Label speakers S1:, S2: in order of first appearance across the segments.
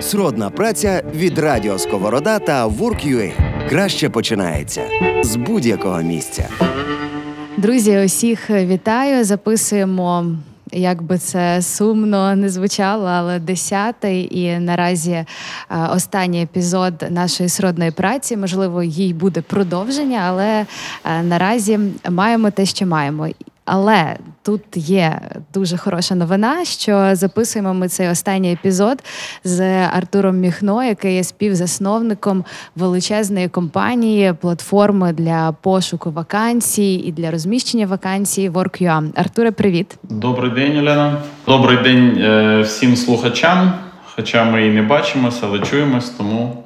S1: Сродна праця від Радіо Сковорода та Work.ua краще починається з будь-якого місця.
S2: Друзі, усіх вітаю. Записуємо. Як би це сумно не звучало, але десятий і наразі е, останній епізод нашої сродної праці. Можливо, їй буде продовження, але е, наразі маємо те, що маємо. Але тут є дуже хороша новина, що записуємо ми цей останній епізод з Артуром Міхно, який є співзасновником величезної компанії, платформи для пошуку вакансій і для розміщення вакансій Work.ua. Артуре, привіт.
S3: Добрий день, Олена. Добрий день е, всім слухачам. Хоча ми і не бачимося, але чуємось, тому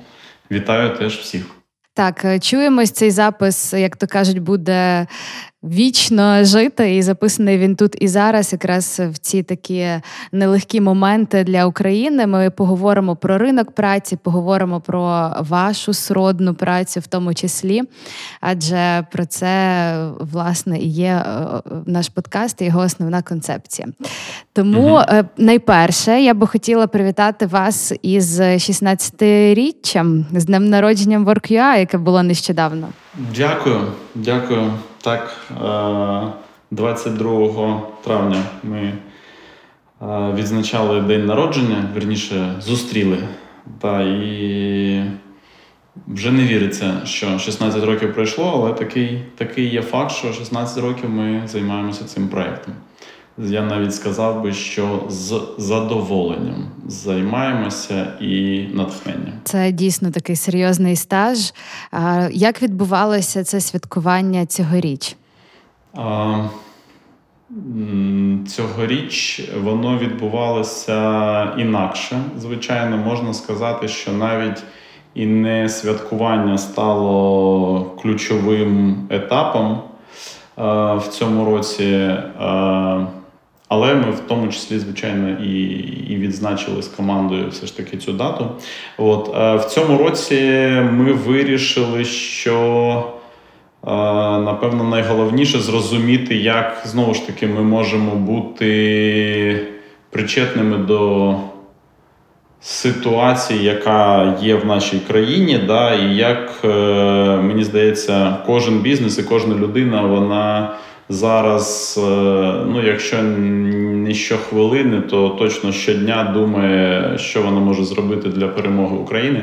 S3: вітаю теж всіх.
S2: Так, е, чуємось. Цей запис, як то кажуть, буде вічно жити, і записаний він тут і зараз, якраз в ці такі нелегкі моменти для України. Ми поговоримо про ринок праці, поговоримо про вашу сродну працю, в тому числі. Адже про це власне і є е, наш подкаст і його основна концепція. Тому угу. найперше я би хотіла привітати вас із 16-річчям з днем народженням WorkUA, яке було нещодавно.
S3: Дякую, дякую. Так, 22 е, травня ми е, відзначали день народження, верніше зустріли. Та, і вже не віриться, що 16 років пройшло, але такий, такий є факт, що 16 років ми займаємося цим проєктом. Я навіть сказав би, що з задоволенням займаємося і натхненням.
S2: Це дійсно такий серйозний стаж. Як відбувалося це святкування цьогоріч? А,
S3: Цьогоріч воно відбувалося інакше. Звичайно, можна сказати, що навіть і не святкування стало ключовим етапом в цьому році. Але ми в тому числі, звичайно, і і відзначили з командою все ж таки цю дату. От е, В цьому році ми вирішили, що е, напевно найголовніше зрозуміти, як знову ж таки ми можемо бути причетними до ситуації, яка є в нашій країні, да, і як е, мені здається, кожен бізнес і кожна людина, вона зараз, е, ну якщо не щохвилини, то точно щодня думає, що вона може зробити для перемоги України.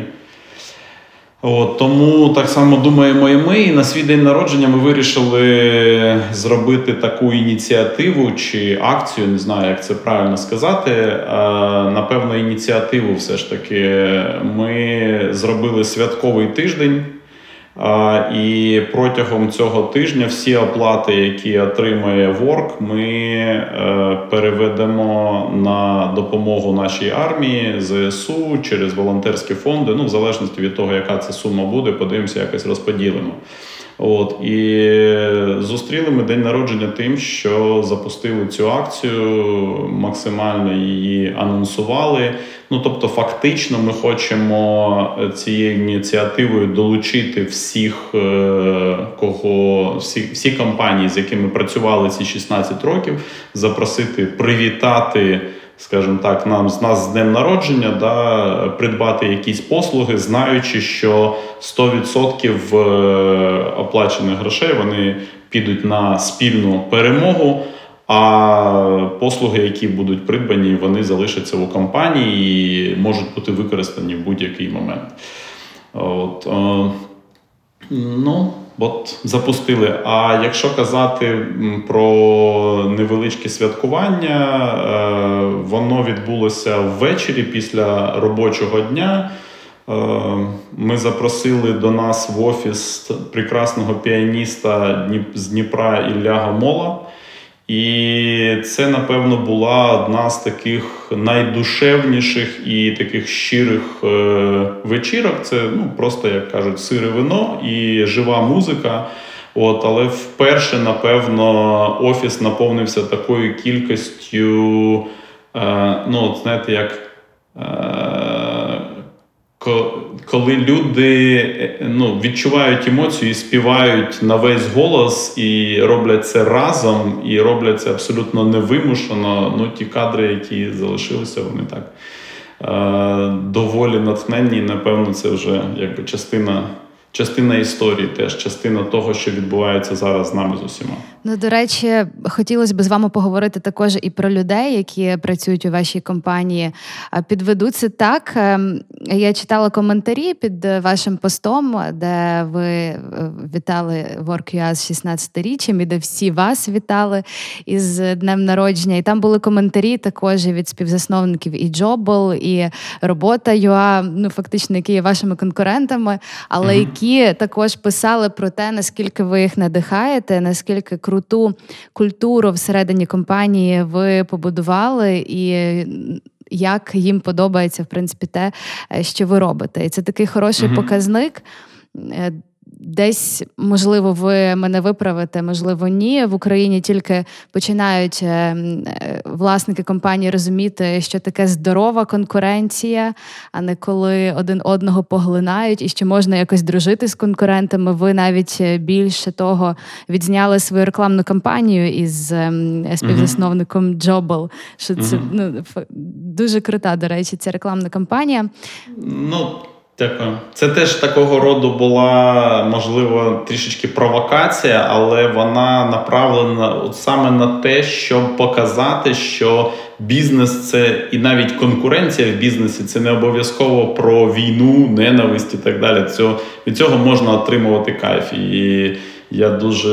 S3: От, Тому так само думаємо і ми. І на свій день народження ми вирішили зробити таку ініціативу чи акцію, не знаю, як це правильно сказати. Напевно, ініціативу все ж таки ми зробили святковий тиждень. І протягом цього тижня всі оплати, які отримує ворк, ми е, переведемо на допомогу нашій армії, ЗСУ через волонтерські фонди. Ну, в залежності від того, яка це сума буде, подивимося, якось розподілимо. От і зустріли ми день народження тим, що запустили цю акцію, максимально її анонсували. Ну тобто, фактично, ми хочемо цією ініціативою долучити всіх, е, кого всі всі компанії, з якими працювали ці 16 років, запросити привітати скажімо так, нам з нас з днем народження, да, придбати якісь послуги, знаючи, що 100% е, оплачених грошей вони підуть на спільну перемогу. А послуги, які будуть придбані, вони залишаться у компанії і можуть бути використані в будь-який момент. От, е, ну, От запустили. А якщо казати про невеличке святкування, е, воно відбулося ввечері після робочого дня. Е, ми запросили до нас в офіс прекрасного піаніста з Дніпра Ілля Гамола. І це, напевно, була одна з таких найдушевніших і таких щирих е, вечірок. Це ну, просто, як кажуть, сире вино і жива музика. От, Але вперше, напевно, офіс наповнився такою кількістю, е, ну, знаєте, як. Е, коли люди е, ну, відчувають емоцію і співають на весь голос, і роблять це разом, і роблять це абсолютно невимушено. Ну, ті кадри, які залишилися, вони так доволі натхненні. Напевно, це вже якби частина. Частина історії, теж частина того, що відбувається зараз з нами з усіма.
S2: Ну, до речі, хотілося б з вами поговорити також і про людей, які працюють у вашій компанії. Підведу це так. Ем, я читала коментарі під вашим постом, де ви е, вітали WorkUA з 16-річчям і де всі вас вітали із днем народження. І там були коментарі також від співзасновників і Jobble, і робота ЮА, ну фактично, які є вашими конкурентами, але mm-hmm. Які також писали про те, наскільки ви їх надихаєте, наскільки круту культуру всередині компанії ви побудували і. Як їм подобається в принципі те, е, що ви робите, і це такий хороший uh-huh. показник. Десь, можливо, ви мене виправите, можливо, ні. В Україні тільки починають е, е, власники компанії розуміти, що таке здорова конкуренція, а не коли один одного поглинають і що можна якось дружити з конкурентами. Ви навіть е, більше того відзняли свою рекламну кампанію із співзасновником Джобл. Що це ну, дуже крута, до речі, ця рекламна кампанія.
S3: Ну, Дякую. Це теж такого роду була, можливо, трішечки провокація, але вона направлена от саме на те, щоб показати, що бізнес це і навіть конкуренція в бізнесі це не обов'язково про війну, ненависть і так далі. Цього, Від цього можна отримувати кайф. І я дуже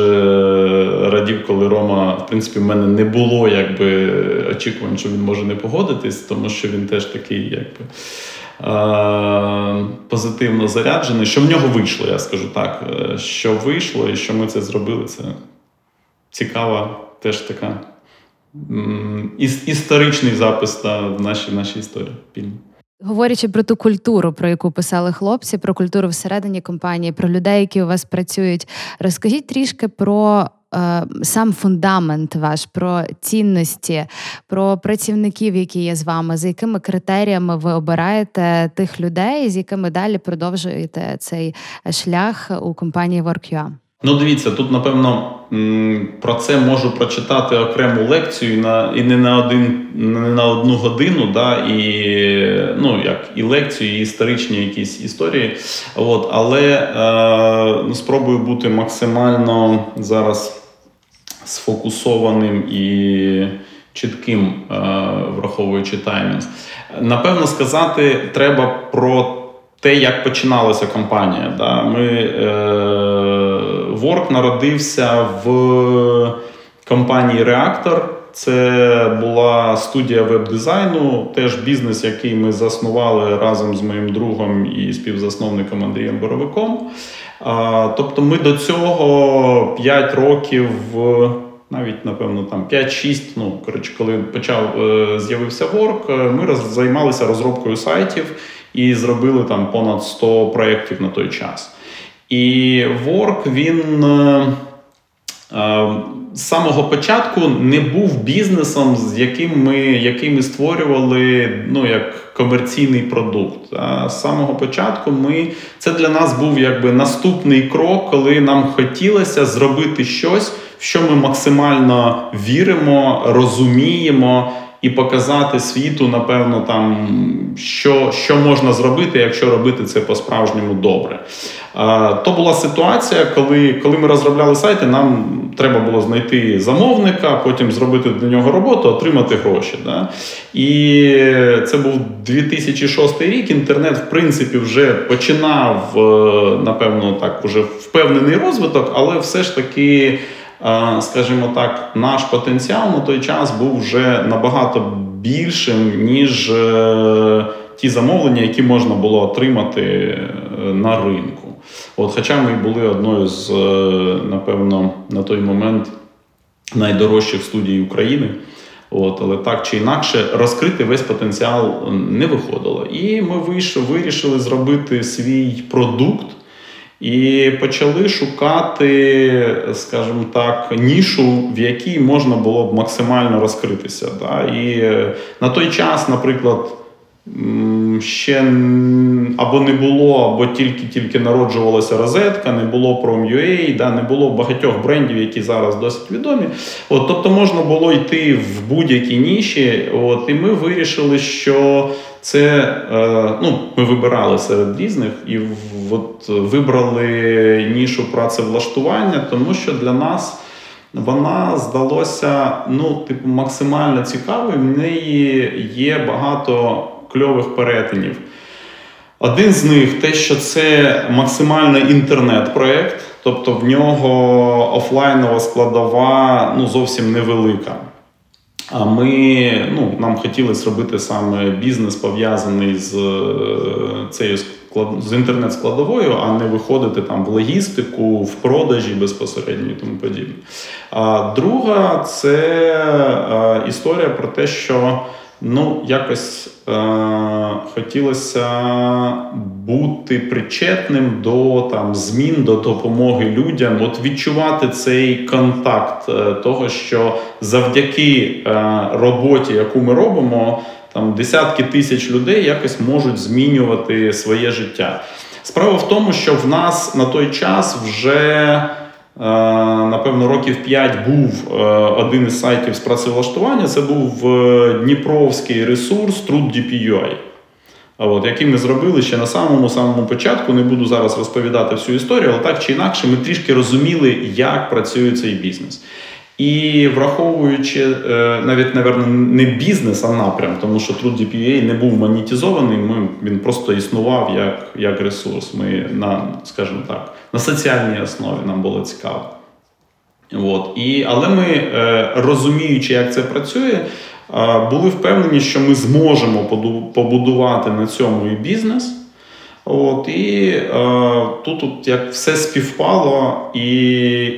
S3: радів, коли Рома, в принципі, в мене не було якби очікувань, що він може не погодитись, тому що він теж такий, якби. Е, позитивно заряджений. Що в нього вийшло, я скажу так. Е, що вийшло і що ми це зробили, це цікава, теж така історичний запис в нашій нашій історії.
S2: Говорячи про ту культуру, про яку писали хлопці, про культуру всередині компанії, про людей, які у вас працюють, розкажіть трішки про сам фундамент ваш, про цінності, про працівників, які є з вами, за якими критеріями ви обираєте тих людей, з якими далі продовжуєте цей шлях у компанії WorkUA?
S3: Ну, дивіться, тут напевно про це можу прочитати окрему лекцію на і не на один не на одну годину, да, і ну як і лекцію, і історичні якісь історії. От, Але е, спробую бути максимально зараз сфокусованим і чітким, е, враховуючи таймінг. Напевно, сказати треба про те, як починалася кампанія. Да? Ми, е, Work народився в компанії Реактор. Це була студія веб-дизайну, теж бізнес, який ми заснували разом з моїм другом і співзасновником Андрієм Боровиком. Тобто ми до цього 5 років, навіть напевно там 5-6, ну коротше, коли почав е, з'явився Work, е, ми займалися розробкою сайтів і зробили там понад 100 проєктів на той час. І Work він е, з самого початку не був бізнесом, з яким ми який ми створювали ну, як комерційний продукт. А з самого початку ми це для нас був якби наступний крок, коли нам хотілося зробити щось, в що ми максимально віримо, розуміємо і показати світу, напевно, там, що що можна зробити, якщо робити це по-справжньому добре. То була ситуація, коли коли ми розробляли сайти, нам треба було знайти замовника, потім зробити для нього роботу, отримати гроші. Да? І це був 2006 рік. Інтернет, в принципі, вже починав, е, напевно, так, уже впевнений розвиток, але все ж таки скажімо так, наш потенціал на той час був вже набагато більшим, ніж е, ті замовлення, які можна було отримати е, на ринку. От, Хоча ми були одною з, е, напевно, на той момент найдорожчих студій України. От, Але так чи інакше розкрити весь потенціал не виходило. І ми вийшли, вирішили зробити свій продукт. І почали шукати, скажімо так, нішу, в якій можна було б максимально розкритися. Да? І на той час, наприклад, ще або не було, або тільки-тільки народжувалася розетка, не було Prom.ua, да, не було багатьох брендів, які зараз досить відомі. От, Тобто можна було йти в будь-які ніші. От, І ми вирішили, що це е, ну, ми вибирали серед різних і от вибрали нішу працевлаштування, тому що для нас. Вона здалося ну, типу, максимально цікавою. В неї є багато кльових перетинів. Один з них те, що це максимально інтернет-проєкт, тобто в нього офлайнова складова ну, зовсім невелика. А ми ну, нам хотілося робити саме бізнес пов'язаний з цією з інтернет-складовою, а не виходити там в логістику, в продажі безпосередньо і тому подібне. А друга це історія про те, що ну, якось е, хотілося бути причетним до там, змін, до допомоги людям, от відчувати цей контакт е, того, що завдяки е, роботі, яку ми робимо, там десятки тисяч людей якось можуть змінювати своє життя. Справа в тому, що в нас на той час вже. Е, напевно, років 5 був е, один із сайтів з працевлаштування. Це був е, Дніпровський ресурс TruthDPUI, От, який ми зробили ще на самому самому початку. Не буду зараз розповідати всю історію, але так чи інакше, ми трішки розуміли, як працює цей бізнес. І враховуючи навіть, напевно, не бізнес, а напрям, тому що TruthDPA не був монетизований, ми, він просто існував як як ресурс. Ми на, скажімо так, на соціальній основі нам було цікаво. От. І, Але ми, е, розуміючи, як це працює, е, були впевнені, що ми зможемо побудувати на цьому і бізнес. От, І е, тут от як все співпало і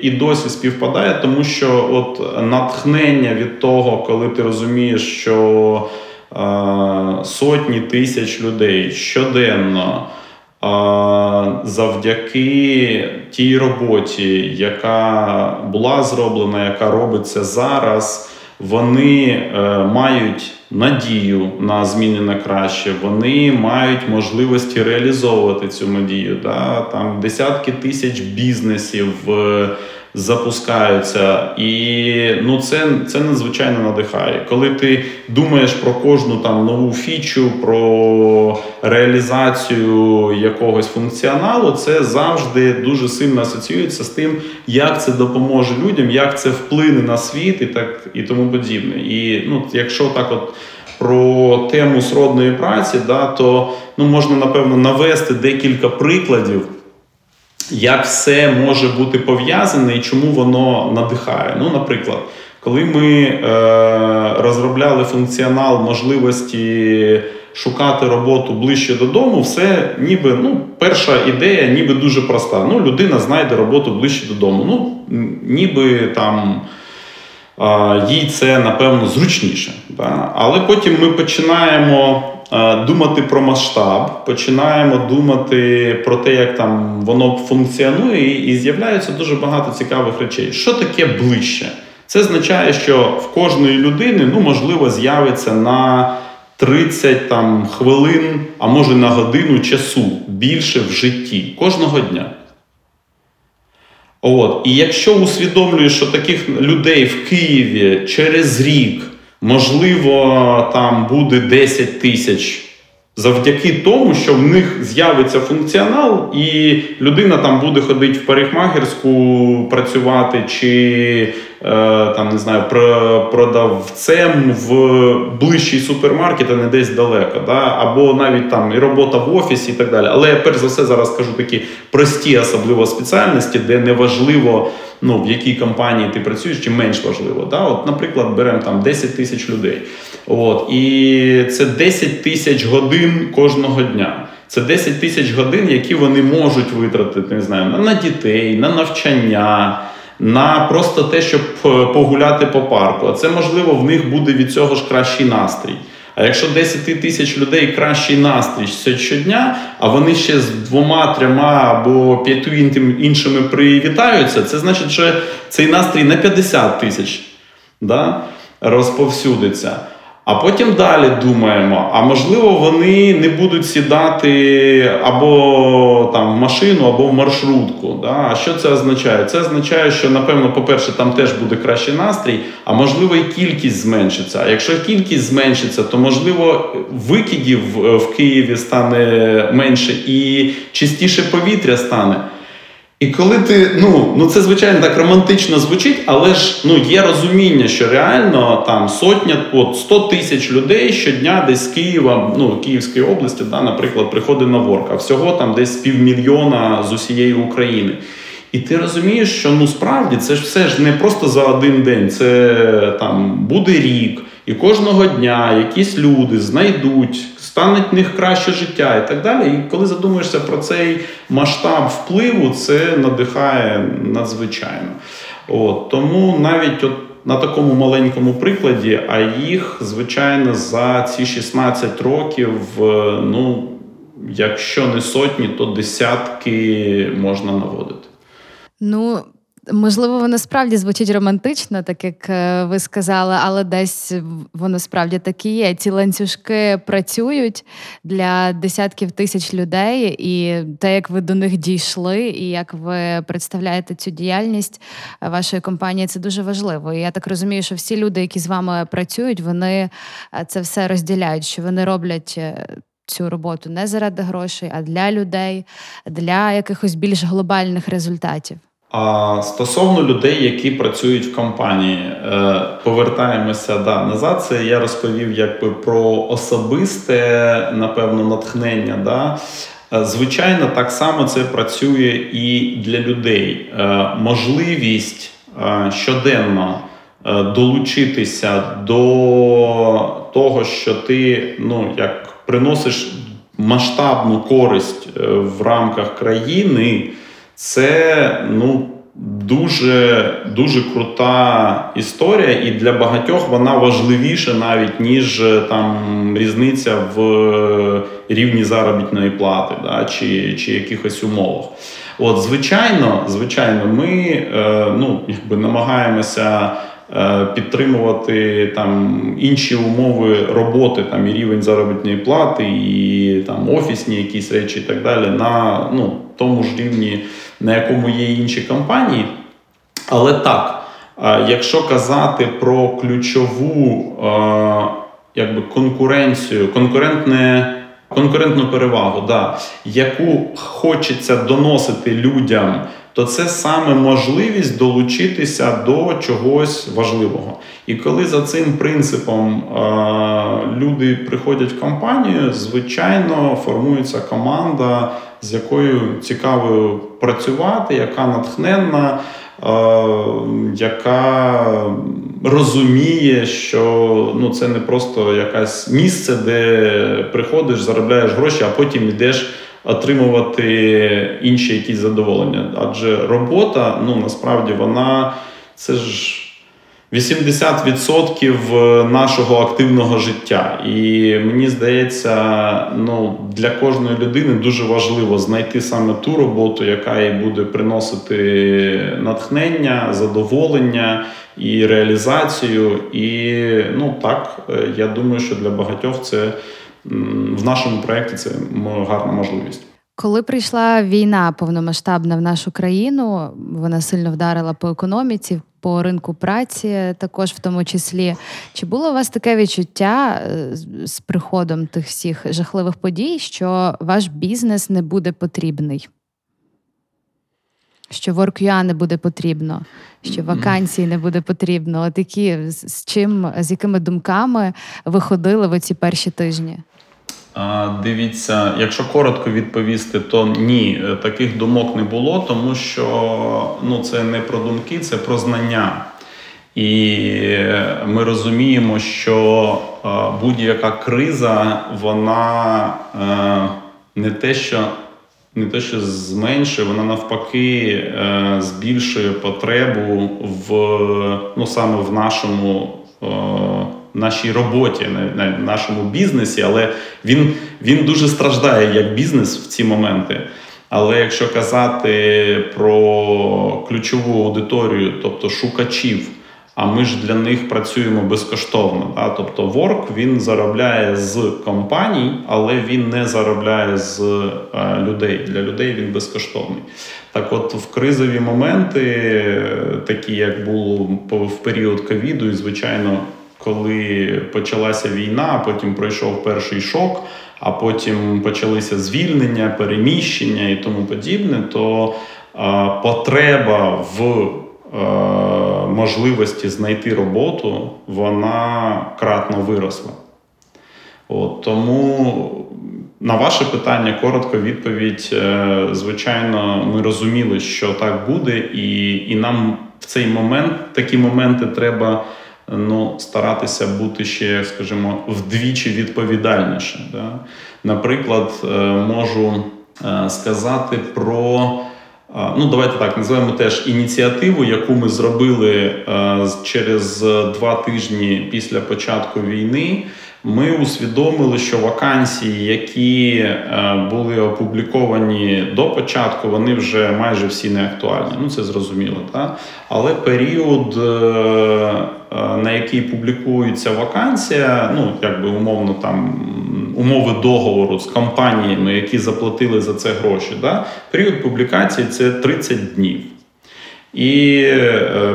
S3: і досі співпадає, тому що от натхнення від того, коли ти розумієш, що е, сотні тисяч людей щоденно завдяки тій роботі, яка була зроблена, яка робиться зараз, вони е, мають надію на зміни на краще, вони мають можливості реалізовувати цю надію. Да? Там десятки тисяч бізнесів запускаються. І ну, це це надзвичайно надихає. Коли ти думаєш про кожну там нову фічу, про реалізацію якогось функціоналу, це завжди дуже сильно асоціюється з тим, як це допоможе людям, як це вплине на світ і так і тому подібне. І ну, якщо так от. Про тему сродної праці, да, то ну, можна напевно навести декілька прикладів як все може бути пов'язане і чому воно надихає. Ну, наприклад, коли ми е, розробляли функціонал можливості шукати роботу ближче додому, все ніби ну, перша ідея, ніби дуже проста. Ну, людина знайде роботу ближче додому. Ну, ніби там. Їй це напевно зручніше. Але потім ми починаємо Е, думати про масштаб, починаємо думати про те, як там воно функціонує, і з'являється дуже багато цікавих речей. Що таке ближче? Це означає, що в кожної людини ну, можливо з'явиться на 30 там, хвилин, а може на годину часу більше в житті кожного дня. От. І якщо усвідомлюєш, що таких людей в Києві через рік можливо, там буде 10 тисяч. Завдяки тому, що в них з'явиться функціонал, і людина там буде ходити в парикмахерську працювати, чи Е, там не знаю, продавцем в ближчий супермаркет, а не десь далеко. Да? Або навіть там і робота в офісі і так далі. Але я перш за все зараз скажу такі прості, особливо спеціальності, де не важливо, ну, в якій компанії ти працюєш, чи менш важливо. Да? От, Наприклад, беремо там 10 тисяч людей. От, І це 10 тисяч годин кожного дня. Це 10 тисяч годин, які вони можуть витратити не знаю, на дітей, на навчання на просто те, щоб е, погуляти по парку. А це можливо в них буде від цього ж кращий настрій. А якщо 10 тисяч людей кращий настрій щодня, а вони ще з двома, трьома або п'ятю іншими привітаються, це значить, що цей настрій на 50 тисяч да, розповсюдиться. А потім далі думаємо: а можливо, вони не будуть сідати або там в машину, або в маршрутку. Да? А що це означає? Це означає, що напевно, по-перше, там теж буде кращий настрій, а можливо, і кількість зменшиться. А якщо кількість зменшиться, то можливо викидів е, в Києві стане менше і чистіше повітря стане. І коли ти, ну, ну це звичайно так романтично звучить, але ж ну, є розуміння, що реально там сотня, от 100 тисяч людей щодня десь з Києва, ну Київської області, да, наприклад, приходить на ворк, а всього там десь півмільйона з усієї України. І ти розумієш, що ну справді це ж все ж не просто за один день, це там буде рік, і кожного дня якісь люди знайдуть, стане в них краще життя і так далі. І коли задумуєшся про цей масштаб впливу, це надихає надзвичайно. От, Тому навіть от на такому маленькому прикладі, а їх, звичайно, за ці 16 років, е, ну, якщо не сотні, то десятки можна наводити.
S2: Ну, можливо, воно справді звучить романтично, так як е, ви сказали, але десь воно справді так і є. Ці ланцюжки працюють для десятків тисяч людей, і те, як ви до них дійшли, і як ви представляєте цю діяльність вашої компанії, це дуже важливо. І я так розумію, що всі люди, які з вами працюють, вони е, це все розділяють, що вони роблять. е, Цю роботу не заради грошей, а для людей, для якихось більш глобальних результатів.
S3: А стосовно людей, які працюють в компанії, е, повертаємося да, назад. Це я розповів якби про особисте, напевно, натхнення. Да. Е, Звичайно, так само це працює і для людей. Е, Можливість щоденно долучитися до того, що ти ну, як приносиш масштабну користь в рамках країни. Це ну дуже дуже крута історія, і для багатьох вона важливіша навіть ніж е, там різниця в е, рівні заробітної плати, да, чи, чи якихось умовах. От, звичайно, звичайно, ми е, ну, якби намагаємося. Е, Підтримувати там інші умови роботи, там і рівень заробітної плати, і там офісні якісь речі, і так далі, на ну, тому ж рівні, на якому є інші компанії. Але так, е, якщо казати про ключову е, якби, конкуренцію, конкурентне. Конкурентну перевагу, да, яку хочеться доносити людям, то це саме можливість долучитися до чогось важливого. І коли за цим принципом е, люди приходять в компанію, звичайно, формується команда, з якою цікаво працювати, яка натхненна, яка розуміє, що ну, це не просто якесь місце, де приходиш, заробляєш гроші, а потім йдеш отримувати інші якісь задоволення. Адже робота, ну насправді вона це ж. 80% нашого активного життя. І мені здається, ну, для кожної людини дуже важливо знайти саме ту роботу, яка їй буде приносити натхнення, задоволення і реалізацію. І ну так, я думаю, що для багатьох це в нашому проєкті це гарна можливість.
S2: Коли прийшла війна повномасштабна в нашу країну, вона сильно вдарила по економіці, по ринку праці, також в тому числі. Чи було у вас таке відчуття з приходом тих всіх жахливих подій, що ваш бізнес не буде потрібний? Що WorkUA не буде потрібно, що вакансії не буде потрібно? От які з чим, з якими думками ви ходили в оці перші тижні?
S3: Дивіться, якщо коротко відповісти, то ні, таких думок не було, тому що ну, це не про думки, це про знання. І ми розуміємо, що будь-яка криза, вона не те, що не те, що зменшує, вона навпаки збільшує потребу в ну, саме в нашому нашій роботі, на нашому бізнесі, але він, він дуже страждає як бізнес в ці моменти. Але якщо казати про ключову аудиторію, тобто шукачів, А ми ж для них працюємо безкоштовно. Да? Тобто Work він заробляє з компаній, але він не заробляє з е, людей. Для людей він безкоштовний. Так, от в кризові моменти, такі як було в період ковіду, і звичайно, коли почалася війна, потім пройшов перший шок, а потім почалися звільнення, переміщення і тому подібне, то потреба в е, можливості знайти роботу, вона кратно виросла. От, тому на ваше питання коротко відповідь. Е, Звичайно, ми розуміли, що так буде, і, і нам в цей момент такі моменти треба ну, старатися бути ще, скажімо, вдвічі відповідальніше. Да? Наприклад, е, можу е, сказати про. Ну, давайте так називаємо теж ініціативу, яку ми зробили е, через два тижні після початку війни. Ми усвідомили, що вакансії, які е, були опубліковані до початку, вони вже майже всі не актуальні. Ну це зрозуміло, так? Але період, е, е, на який публікується вакансія, ну якби умовно там умови договору з компаніями, які заплатили за це гроші, да? період публікації це 30 днів. І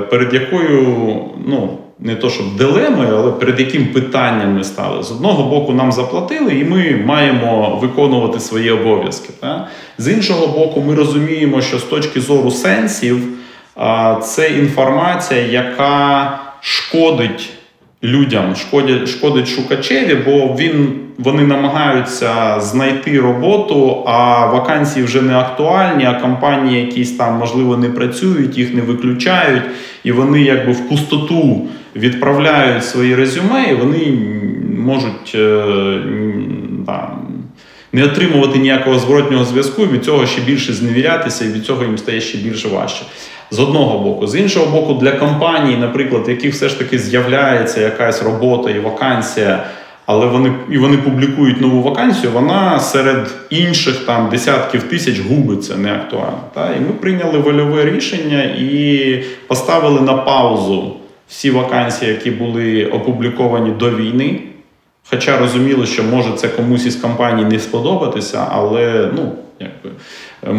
S3: перед якою, ну, не то щоб дилемою, але перед яким питанням ми стали. З одного боку, нам заплатили, і ми маємо виконувати свої обов'язки. З іншого боку, ми розуміємо, що з точки зору сенсів це інформація, яка шкодить людям, шкодить, шкодить шукачеві, бо він, вони намагаються знайти роботу, а вакансії вже не актуальні, а компанії якісь там, можливо, не працюють, їх не виключають, і вони якби в пустоту відправляють свої резюме, і вони можуть е, там, не отримувати ніякого зворотнього зв'язку, і від цього ще більше зневірятися, і від цього їм стає ще більше важче. З одного боку, з іншого боку, для компаній, наприклад, яких все ж таки з'являється якась робота і вакансія, але вони і вони публікують нову вакансію, вона серед інших там десятків тисяч губиться не актуальна. Та? І ми прийняли вольове рішення і поставили на паузу всі вакансії, які були опубліковані до війни. Хоча розуміли, що може це комусь із компаній не сподобатися, але ну, якби,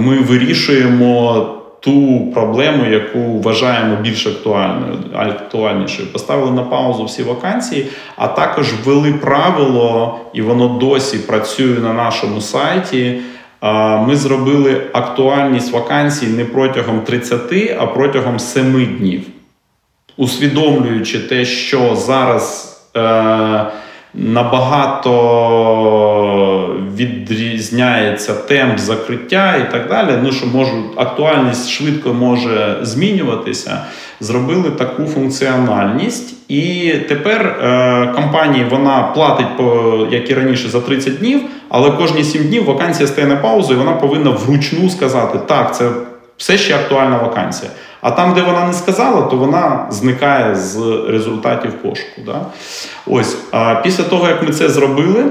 S3: ми вирішуємо ту проблему, яку вважаємо більш актуальною, актуальнішою. Поставили на паузу всі вакансії, а також ввели правило, і воно досі працює на нашому сайті. Ми зробили актуальність вакансій не протягом 30, а протягом 7 днів усвідомлюючи те, що зараз е, набагато відрізняється темп закриття і так далі. Ну що може актуальність швидко може змінюватися. Зробили таку функціональність, і тепер е, компанії вона платить по як і раніше за 30 днів, але кожні 7 днів вакансія стає на паузу, і вона повинна вручну сказати: так, це все ще актуальна вакансія. А там, де вона не сказала, то вона зникає з результатів пошуку. Да? Ось, а після того, як ми це зробили,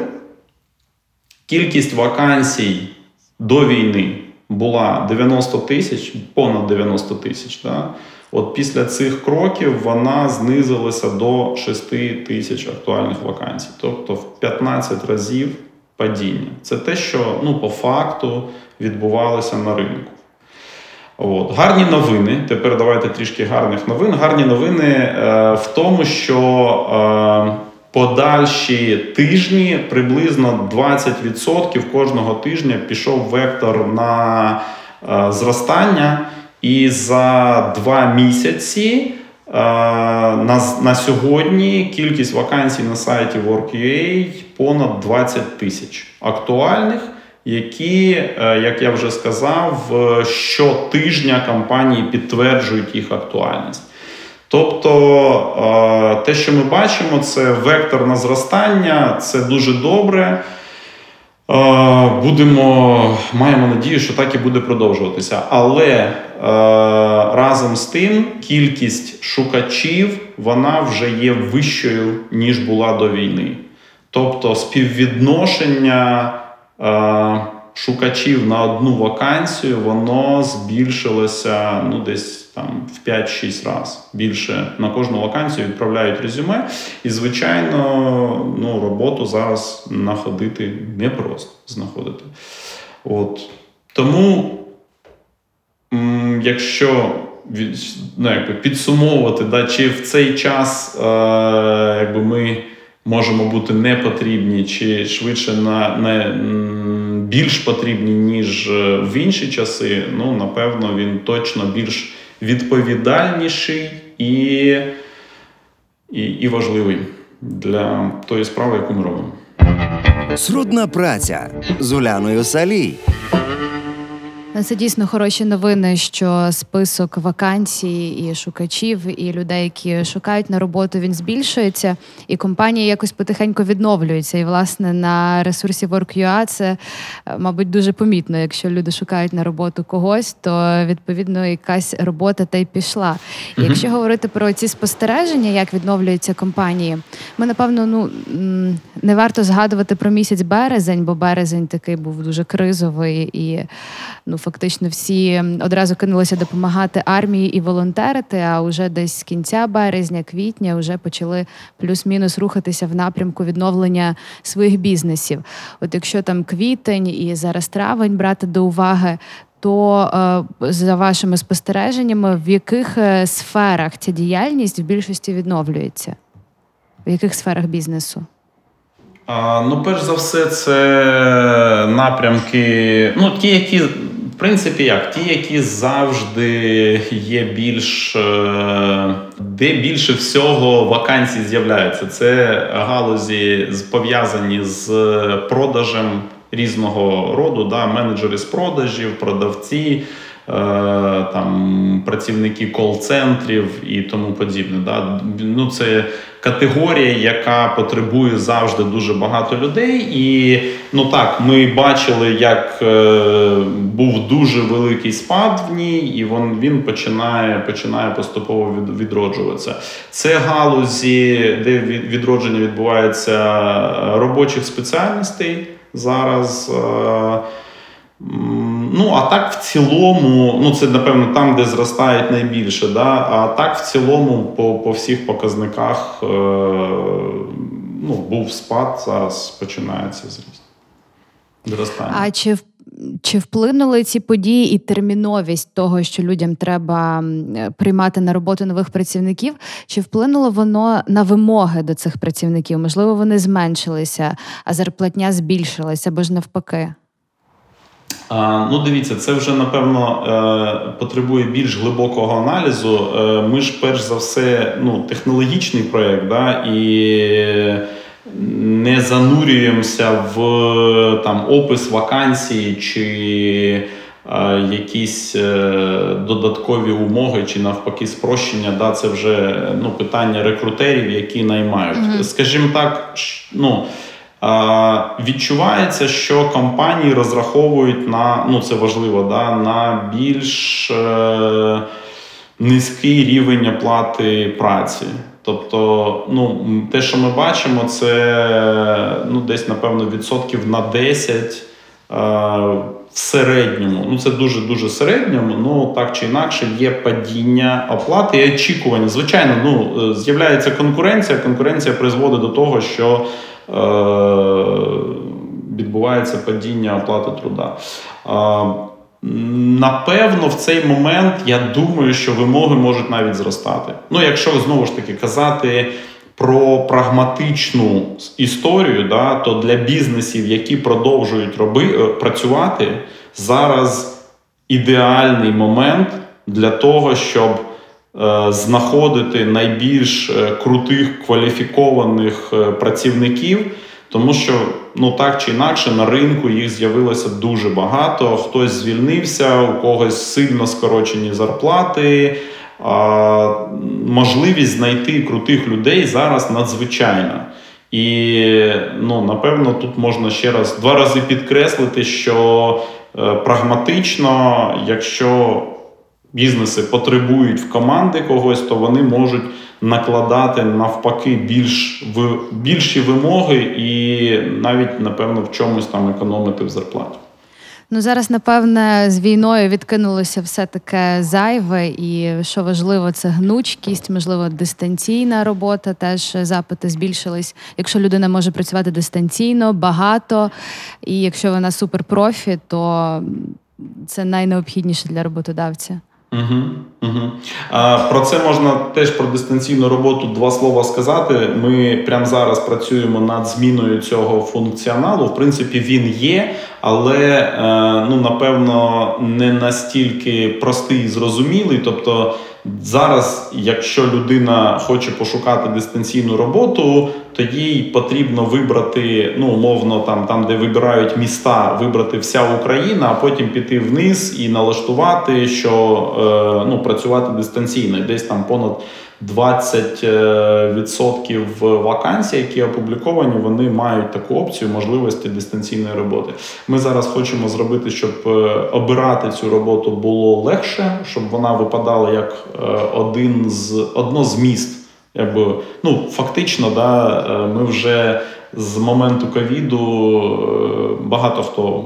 S3: кількість вакансій до війни була 90 тисяч, понад 90 тисяч. Да? От після цих кроків вона знизилася до 6 тисяч актуальних вакансій, тобто в 15 разів падіння. Це те, що ну, по факту відбувалося на ринку. От. Гарні новини. Тепер давайте трішки гарних новин. Гарні новини е, в тому, що е, подальші тижні приблизно 20% кожного тижня пішов вектор на е, зростання. І за два місяці е, на, на сьогодні кількість вакансій на сайті Work.ua понад 20 тисяч актуальних які, е, як я вже сказав, е, щотижня компанії підтверджують їх актуальність. Тобто е, те, що ми бачимо, це вектор на зростання, це дуже добре. Будемо, маємо надію, що так і буде продовжуватися. Але разом з тим кількість шукачів вона вже є вищою, ніж була до війни. Тобто співвідношення шукачів на одну вакансію, воно збільшилося ну, десь там в 5-6 разів. Більше на кожну вакансію відправляють резюме. І, звичайно, ну, роботу зараз знаходити непросто знаходити. От. Тому, якщо ну, якби підсумовувати, да, чи в цей час е, якби ми можемо бути не потрібні, чи швидше на, на більш потрібні, ніж е, в інші часи, ну, напевно, він точно більш відповідальніший і, і, і важливий для тої справи, яку ми робимо.
S1: Срудна праця з Уляною Салій.
S2: Це дійсно хороші новини, що список вакансій і шукачів, і людей, які шукають на роботу, він збільшується, і компанії якось потихеньку відновлюються. І, власне, на ресурсі Work.ua це, е, мабуть, дуже помітно. Якщо люди шукають на роботу когось, то відповідно якась робота та й пішла. І Якщо говорити про ці спостереження, як відновлюються компанії, ми напевно ну не варто згадувати про місяць березень, бо березень такий був дуже кризовий і ну фактично всі одразу кинулися допомагати армії і волонтерити. А вже десь з кінця березня, квітня, вже почали плюс-мінус рухатися в напрямку відновлення своїх бізнесів. От якщо там квітень і зараз травень брати до уваги. То е, за вашими спостереженнями, в яких е, сферах ця діяльність в більшості відновлюється? В яких сферах бізнесу?
S3: А, ну, перш за все, це напрямки, ну, ті, які, принципі, як, ті, які завжди є більш, е, де більше всього вакансій з'являються. Це галузі пов'язані з продажем різного роду, да, менеджери з продажів, продавці. Е, Там працівники кол-центрів і тому подібне. Да? Ну, це категорія, яка потребує завжди дуже багато людей. І ну так, ми бачили, як е, був дуже великий спад в ній, і він, він починає, починає поступово від, відроджуватися. Це галузі, де відродження відбувається робочих спеціальностей зараз. е, Ну, а так в цілому, ну це напевно там, де зростають найбільше. Да? А так в цілому по, по всіх показниках е, ну, був спад, зараз починається зріст. Зростання.
S2: А чи чи вплинули ці події і терміновість того, що людям треба приймати на роботу нових працівників? Чи вплинуло воно на вимоги до цих працівників? Можливо, вони зменшилися, а зарплатня збільшилася або ж навпаки?
S3: Ну, дивіться, це вже напевно е, потребує більш глибокого аналізу. Е, ми ж перш за все ну, технологічний проєкт, да, і не занурюємося в там, опис вакансії чи е, якісь додаткові умови, чи навпаки спрощення. Да, це вже ну, питання рекрутерів, які наймають.
S2: Мгм.
S3: Скажімо так, ну. Відчувається, що компанії розраховують на ну це важливо, да, на більш е, низький рівень оплати праці. Тобто, ну, те, що ми бачимо, це ну, десь, напевно, відсотків на 10 е, в середньому. Ну, це дуже-дуже середньому, ну так чи інакше, є падіння оплати і очікування. Звичайно, ну, е, з'являється конкуренція. Конкуренція призводить до того, що відбувається падіння оплати труда. Е, Напевно, в цей момент я думаю, що вимоги можуть навіть зростати. Ну, якщо знову ж таки казати про прагматичну історію, да, то для бізнесів, які продовжують роби, е, працювати, зараз ідеальний момент для того, щоб е, знаходити найбільш е, крутих кваліфікованих е, працівників. Тому що ну так чи інакше на ринку їх з'явилося дуже багато. Хтось звільнився, у когось сильно скорочені зарплати. А, можливість знайти крутих людей зараз надзвичайна. І ну, напевно, тут можна ще раз два рази підкреслити, що е, прагматично, якщо бізнеси потребують в команди когось, то вони можуть накладати навпаки більш в більші вимоги і навіть напевно в чомусь там економити в зарплаті.
S2: Ну зараз, напевне, з війною відкинулося все таке зайве, і що важливо, це гнучкість, можливо, дистанційна робота. Теж запити збільшились. Якщо людина може працювати дистанційно, багато, і якщо вона суперпрофі, то це найнеобхідніше для роботодавця.
S3: Угу, угу. А, Про це можна теж про дистанційну роботу два слова сказати. Ми прямо зараз працюємо над зміною цього функціоналу. В принципі, він є, але е, ну напевно не настільки простий і зрозумілий. Тобто зараз, якщо людина хоче пошукати дистанційну роботу, то їй потрібно вибрати, ну умовно, там, там де вибирають міста, вибрати вся Україна, а потім піти вниз і налаштувати, що е, ну, працювати дистанційно. Десь там понад 20% вакансій, які опубліковані, вони мають таку опцію можливості дистанційної роботи. Ми зараз хочемо зробити, щоб е, обирати цю роботу було легше, щоб вона випадала як е, один з одно з міст. Якби ну фактично, да, е, ми вже з моменту ковіду багато хто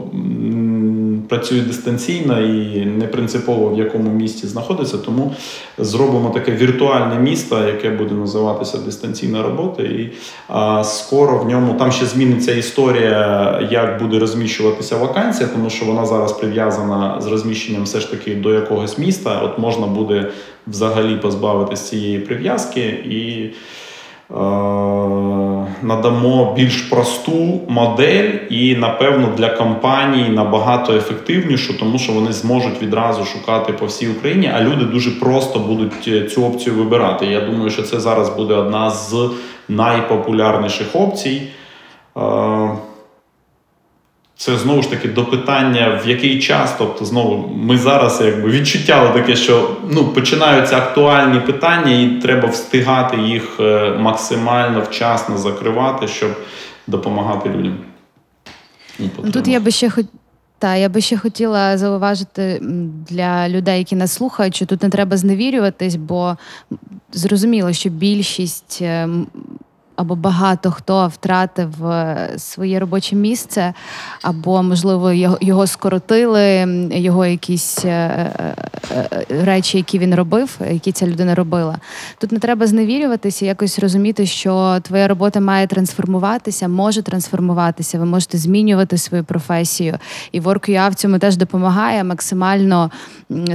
S3: працює дистанційно і не принципово в якому місті знаходиться. Тому зробимо таке віртуальне місто, яке буде називатися дистанційна робота. І а, скоро в ньому там ще зміниться історія, як буде розміщуватися вакансія, тому що вона зараз прив'язана з розміщенням все ж таки до якогось міста. От можна буде взагалі позбавитися цієї прив'язки і. Е, надамо більш просту модель і, напевно, для компаній набагато ефективнішу, тому що вони зможуть відразу шукати по всій Україні, а люди дуже просто будуть е, цю опцію вибирати. Я думаю, що це зараз буде одна з найпопулярніших опцій. Е, це знову ж таки до питання, в який час. Тобто, знову ми зараз якби відчуття таке, що ну починаються актуальні питання, і треба встигати їх е, максимально вчасно закривати, щоб допомагати людям.
S2: Ну, Тут я би ще хоч. Та я би ще хотіла зауважити для людей, які нас слухають, що тут не треба зневірюватись, бо зрозуміло, що більшість ем, або багато хто втратив е, своє робоче місце, або, можливо, його скоротили, його якісь е, е, речі, які він робив, які ця людина робила. Тут не треба зневірюватися, якось розуміти, що твоя робота має трансформуватися, може трансформуватися. Ви можете змінювати свою професію. І WorkUA в цьому теж допомагає максимально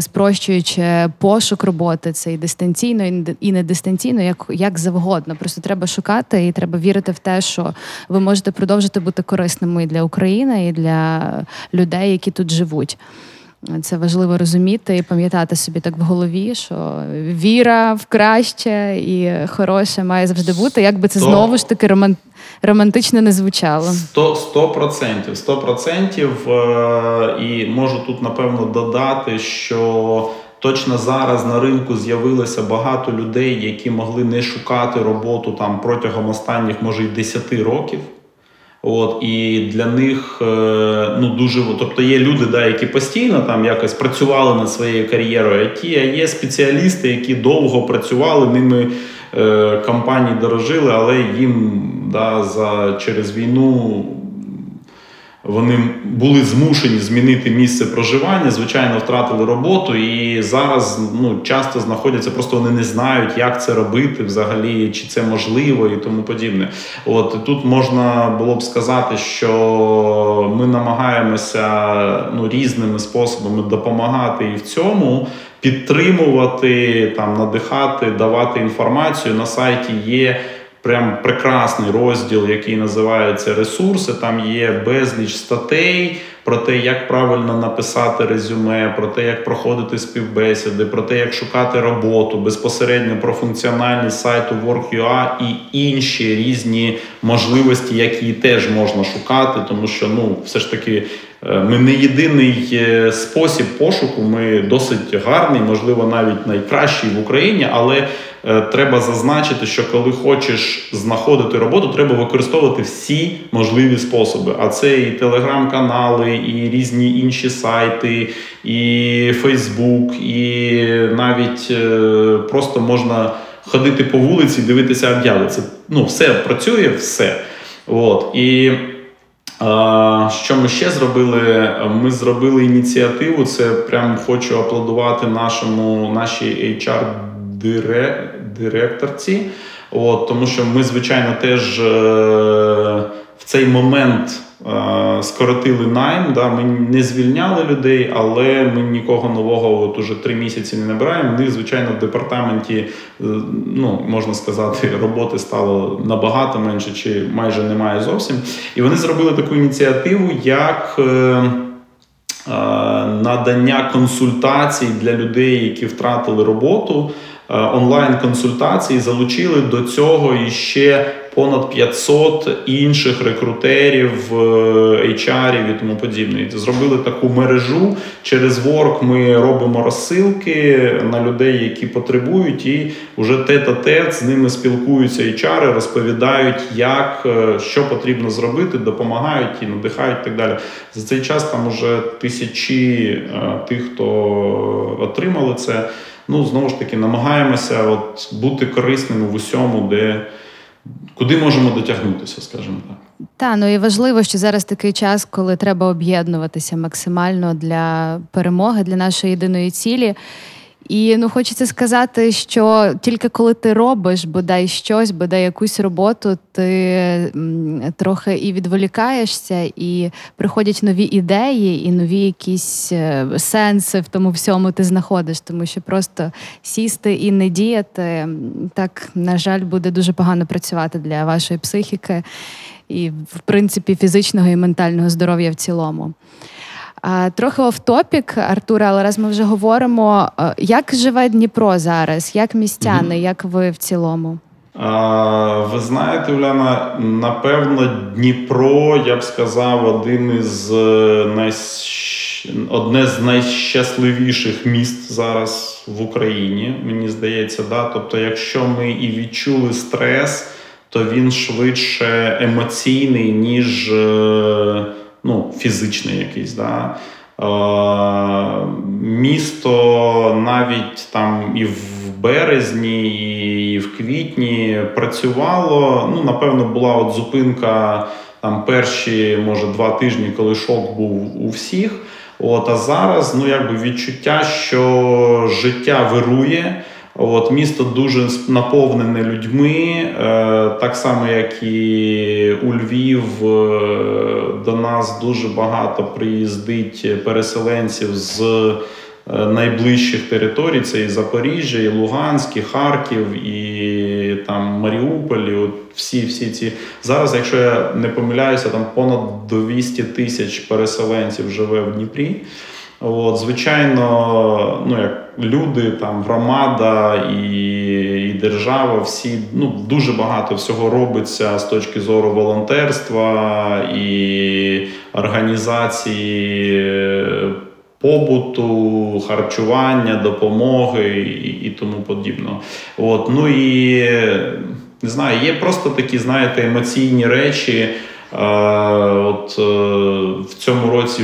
S2: спрощуючи пошук роботи. Це і дистанційно, і не дистанційно, як, як завгодно. Просто треба шукати працювати, і треба вірити в те, що ви можете продовжити бути корисними і для України, і для людей, які тут живуть. Це важливо розуміти і пам'ятати собі так в голові, що віра в краще і хороше має завжди бути, як би це знову ж таки роман... романтично не звучало.
S3: Сто процентів. Сто процентів. Е, і можу тут напевно додати, що Точно зараз на ринку з'явилося багато людей, які могли не шукати роботу там протягом останніх, може й 10 років. От, І для них е, ну дуже тобто є люди, да, які постійно там якось працювали над своєю кар'єрою, IT, а є спеціалісти, які довго працювали, ними е, компанії дорожили, але їм да, за через війну вони були змушені змінити місце проживання, звичайно, втратили роботу і зараз ну, часто знаходяться, просто вони не знають, як це робити взагалі, чи це можливо і тому подібне. От тут можна було б сказати, що ми намагаємося ну, різними способами допомагати і в цьому. Підтримувати, там, надихати, давати інформацію на сайті є прям прекрасний розділ, який називається ресурси. Там є безліч статей про те, як правильно написати резюме, про те, як проходити співбесіди, про те, як шукати роботу, безпосередньо про функціональність сайту Work.ua і інші різні можливості, які теж можна шукати, тому що ну, все ж таки. Е, ми не єдиний е, спосіб пошуку, ми досить гарний, можливо, навіть найкращий в Україні, але треба зазначити, що коли хочеш знаходити роботу, треба використовувати всі можливі способи. А це і телеграм-канали, і різні інші сайти, і Фейсбук, і навіть е, просто можна ходити по вулиці, дивитися об'яви. Це ну, все працює, все. От. І Що ми ще зробили? Ми зробили ініціативу. Це прям хочу аплодувати нашому нашій HR-директорці. От, Тому що ми, звичайно, теж е, в цей момент е, скоротили найм. Да, Ми не звільняли людей, але ми нікого нового от уже три місяці не набираємо. В них, звичайно, в департаменті, е, ну можна сказати, роботи стало набагато менше чи майже немає зовсім. І вони зробили таку ініціативу, як. Надання консультацій для людей, які втратили роботу, онлайн-консультації залучили до цього іще понад 500 інших рекрутерів, HR і тому подібне. Зробили таку мережу. Через Work ми робимо розсилки на людей, які потребують, і вже тет-а-тет з ними спілкуються HR, розповідають, як е, що потрібно зробити, допомагають і надихають. і Так далі за цей час там уже тисячі е, тих, хто отримали це. Ну знову ж таки намагаємося от бути корисними в усьому, де куди можемо дотягнутися, скажімо так.
S2: Та ну і важливо, що зараз такий час, коли треба об'єднуватися максимально для перемоги, для нашої єдиної цілі. І ну хочеться сказати, що тільки коли ти робиш бодай щось, бодай якусь роботу, ти трохи і відволікаєшся, і приходять нові ідеї, і нові якісь е, сенси в тому всьому ти знаходиш, тому що просто сісти і не діяти так, на жаль, буде дуже погано працювати для вашої психіки і, в принципі, фізичного і ментального здоров'я в цілому. Трохи офтопік, Артуре, але раз ми вже говоримо, е, як живе Дніпро зараз, як містяни, mm як ви в цілому?
S3: А, Ви знаєте, Уляна, напевно, Дніпро, я б сказав, один із е, най... одне з найщасливіших міст зараз в Україні, мені здається. Да? Тобто, якщо ми і відчули стрес, то він швидше емоційний, ніж. Е, ну, фізичний якийсь. Да? Е, Місто навіть там і в березні, і в квітні працювало. Ну, напевно, була от зупинка там перші, може, два тижні, коли шок був у всіх. От, А зараз ну, якби відчуття, що життя вирує. От Місто дуже наповнене людьми, е, так само, як і у Львів, е, до нас дуже багато приїздить переселенців з е, найближчих територій. Це і Запоріжжя, і Луганськ, і Харків, і там Маріуполь. І от всі всі ці зараз, якщо я не помиляюся, там понад 200 тисяч переселенців живе в Дніпрі. От, Звичайно, ну як люди, там громада і і держава, всі ну дуже багато всього робиться з точки зору волонтерства і організації побуту, харчування, допомоги і, і тому подібно. От, ну і не знаю, є просто такі, знаєте, емоційні речі. Е, от е, в цьому році.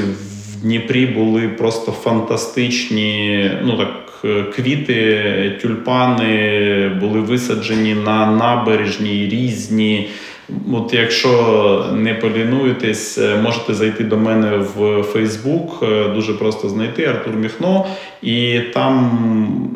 S3: Дніпрі були просто фантастичні. Ну так, е, квіти, тюльпани були висаджені на набережній різні. От Якщо не полінуєтесь, е, можете зайти до мене в Фейсбук, е, дуже просто знайти Артур Міхно. І там,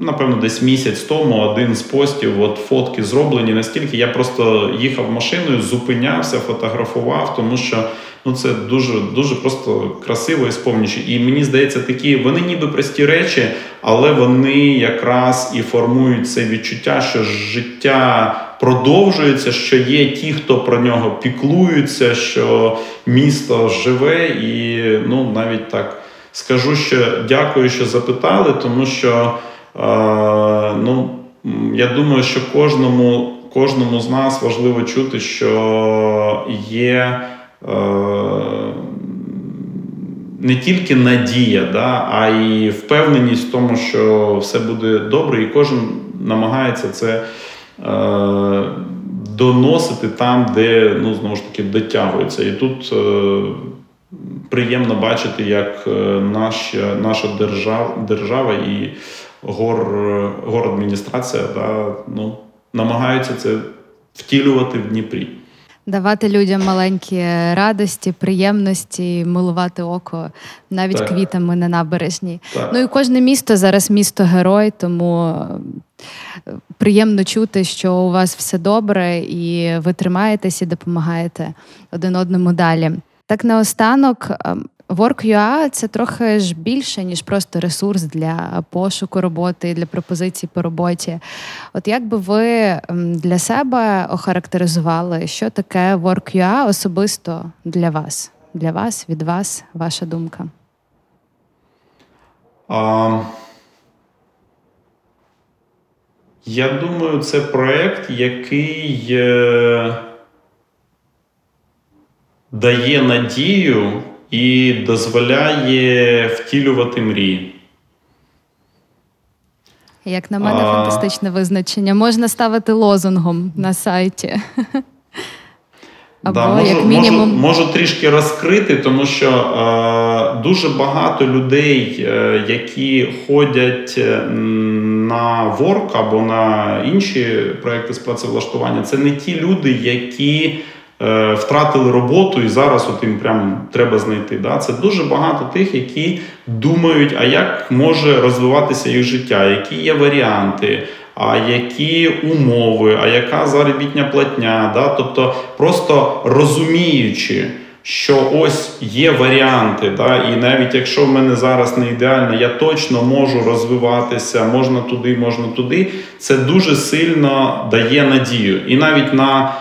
S3: напевно, десь місяць тому один з постів от фотки зроблені. Наскільки я просто їхав машиною, зупинявся, фотографував, тому що ну це дуже дуже просто красиво і сповнюючи. І мені здається, такі вони ніби прості речі, але вони якраз і формують це відчуття, що життя продовжується, що є ті, хто про нього піклуються, що місто живе, і ну навіть так скажу, що дякую, що запитали, тому що е, ну, я думаю, що кожному, кожному з нас важливо чути, що є. Е, не тільки надія, да, а й впевненість в тому, що все буде добре, і кожен намагається це е, доносити там, де ну, знову ж таки дотягується. І тут е, приємно бачити, як е, наша наша держава держава і гор, гор адміністрація да, ну, намагаються це втілювати в Дніпрі.
S2: Давати людям маленькі радості, приємності, милувати око навіть
S3: Так.
S2: квітами на набережній.
S3: Так.
S2: Ну і кожне місто зараз місто герой, тому е, приємно чути, що у вас все добре, і ви тримаєтесь і допомагаєте один одному далі. Так наостанок. Work.ua – це трохи ж більше, ніж просто ресурс для пошуку роботи, для пропозицій по роботі. От як би ви для себе охарактеризували, що таке Work.ua особисто для вас? Для вас, від вас, ваша думка?
S3: А, я думаю, це проект, який е, дає надію і дозволяє втілювати мрії.
S2: Як на мене,
S3: А.
S2: фантастичне визначення. Можна ставити лозунгом на сайті. Або
S3: Да, можу,
S2: як мінімум.
S3: можу, можу трішки розкрити, тому що е, дуже багато людей, е, які ходять е, на ворк або на інші проекти з працевлаштування, це не ті люди, які втратили роботу і зараз от їм прям треба знайти. Да? Це дуже багато тих, які думають, а як може розвиватися їх життя, які є варіанти. А які умови, а яка заробітня платня? Да? Тобто, просто розуміючи, що ось є варіанти, да? і навіть якщо в мене зараз не ідеально, я точно можу розвиватися, можна туди, можна туди. Це дуже сильно дає надію. І навіть на е,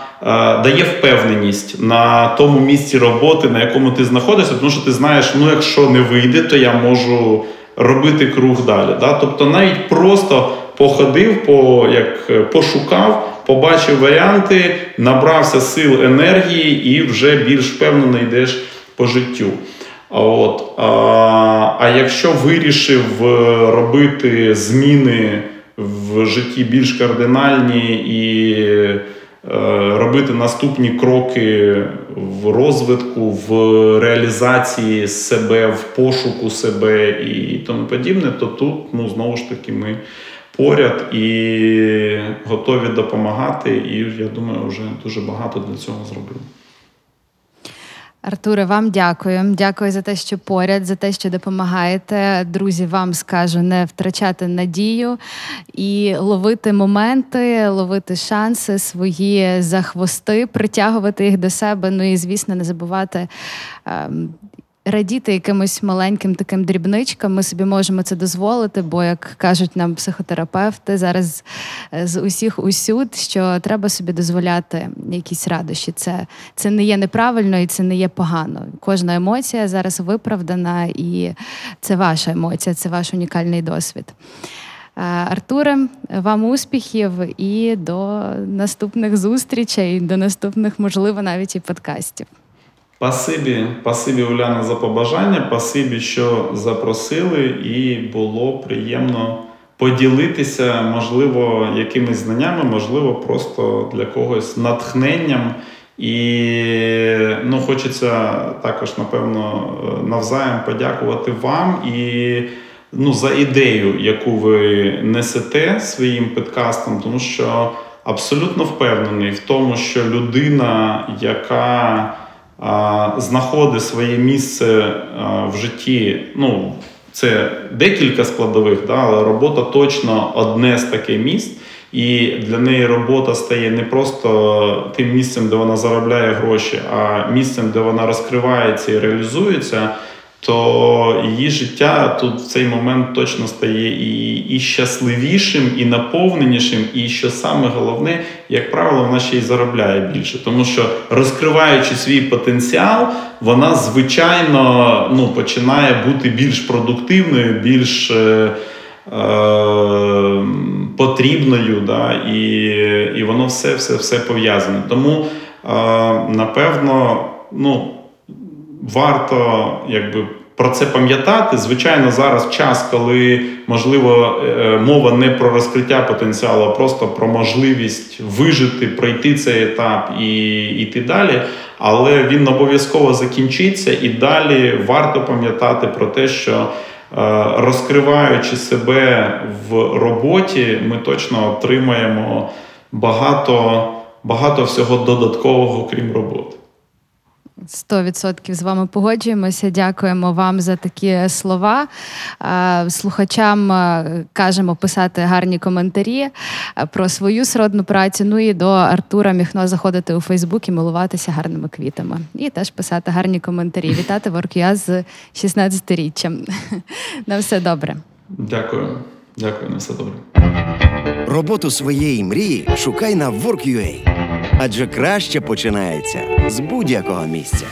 S3: дає впевненість на тому місці роботи, на якому ти знаходишся, тому що ти знаєш, ну якщо не вийде, то я можу робити круг далі. Да? Тобто навіть просто походив, по, як е, пошукав, побачив варіанти, набрався сил енергії і вже більш впевнено йдеш по життю. От, а, а якщо вирішив е, робити зміни в житті більш кардинальні і е, робити наступні кроки в розвитку, в реалізації себе, в пошуку себе і тому подібне, то тут ну, знову ж таки ми поряд і готові допомагати. І я думаю, вже дуже багато для цього зробили.
S2: Артуре, вам дякую. Дякую за те, що поряд, за те, що допомагаєте. Друзі, вам скажу не втрачати надію і ловити моменти, ловити шанси свої за хвости, притягувати їх до себе. Ну і звісно, не забувати. Радіти якимось маленьким таким дрібничкам, ми собі можемо це дозволити, бо, як кажуть нам психотерапевти, зараз е, з усіх усюд, що треба собі дозволяти якісь радощі. Це, це не є неправильно і це не є погано. Кожна емоція зараз виправдана, і це ваша емоція, це ваш унікальний досвід. Е, Артуре, вам успіхів і до наступних зустрічей, до наступних, можливо, навіть і подкастів.
S3: Пасибі, пасибі Уляна за побажання, пасибі, що запросили, і було приємно поділитися, можливо, якимись знаннями, можливо, просто для когось натхненням. І ну, хочеться також, напевно, навзаєм подякувати вам і ну, за ідею, яку ви несете своїм підкастом, тому що абсолютно впевнений в тому, що людина, яка знаходить своє місце в житті, ну, це декілька складових, да, але робота точно одне з таких місць. І для неї робота стає не просто тим місцем, де вона заробляє гроші, а місцем, де вона розкривається і реалізується, то її життя тут в цей момент точно стає і, і щасливішим, і наповненішим, і що саме головне, як правило, вона ще й заробляє більше. Тому що розкриваючи свій потенціал, вона звичайно ну, починає бути більш продуктивною, більш. Е, е, Потрібною, да, і і воно все все, все пов'язане. Тому, е, напевно, ну, варто якби, про це пам'ятати. Звичайно, зараз час, коли можливо е, мова не про розкриття потенціалу, а просто про можливість вижити, пройти цей етап і йти далі. Але він обов'язково закінчиться, і далі варто пам'ятати про те, що. Розкриваючи себе в роботі, ми точно отримаємо багато багато всього додаткового, крім роботи.
S2: 100% з вами погоджуємося. Дякуємо вам за такі слова. Слухачам е, кажемо писати гарні коментарі е, про свою сродну працю. Ну і до Артура Міхно заходити у Фейсбук і милуватися гарними квітами. І теж писати гарні коментарі. Вітати Ворк'я з 16-річчям. На все добре.
S3: Дякую. Дякую, на все добре.
S1: Роботу своєї мрії шукай на Work.ua. Адже краще починається з будь-якого місця.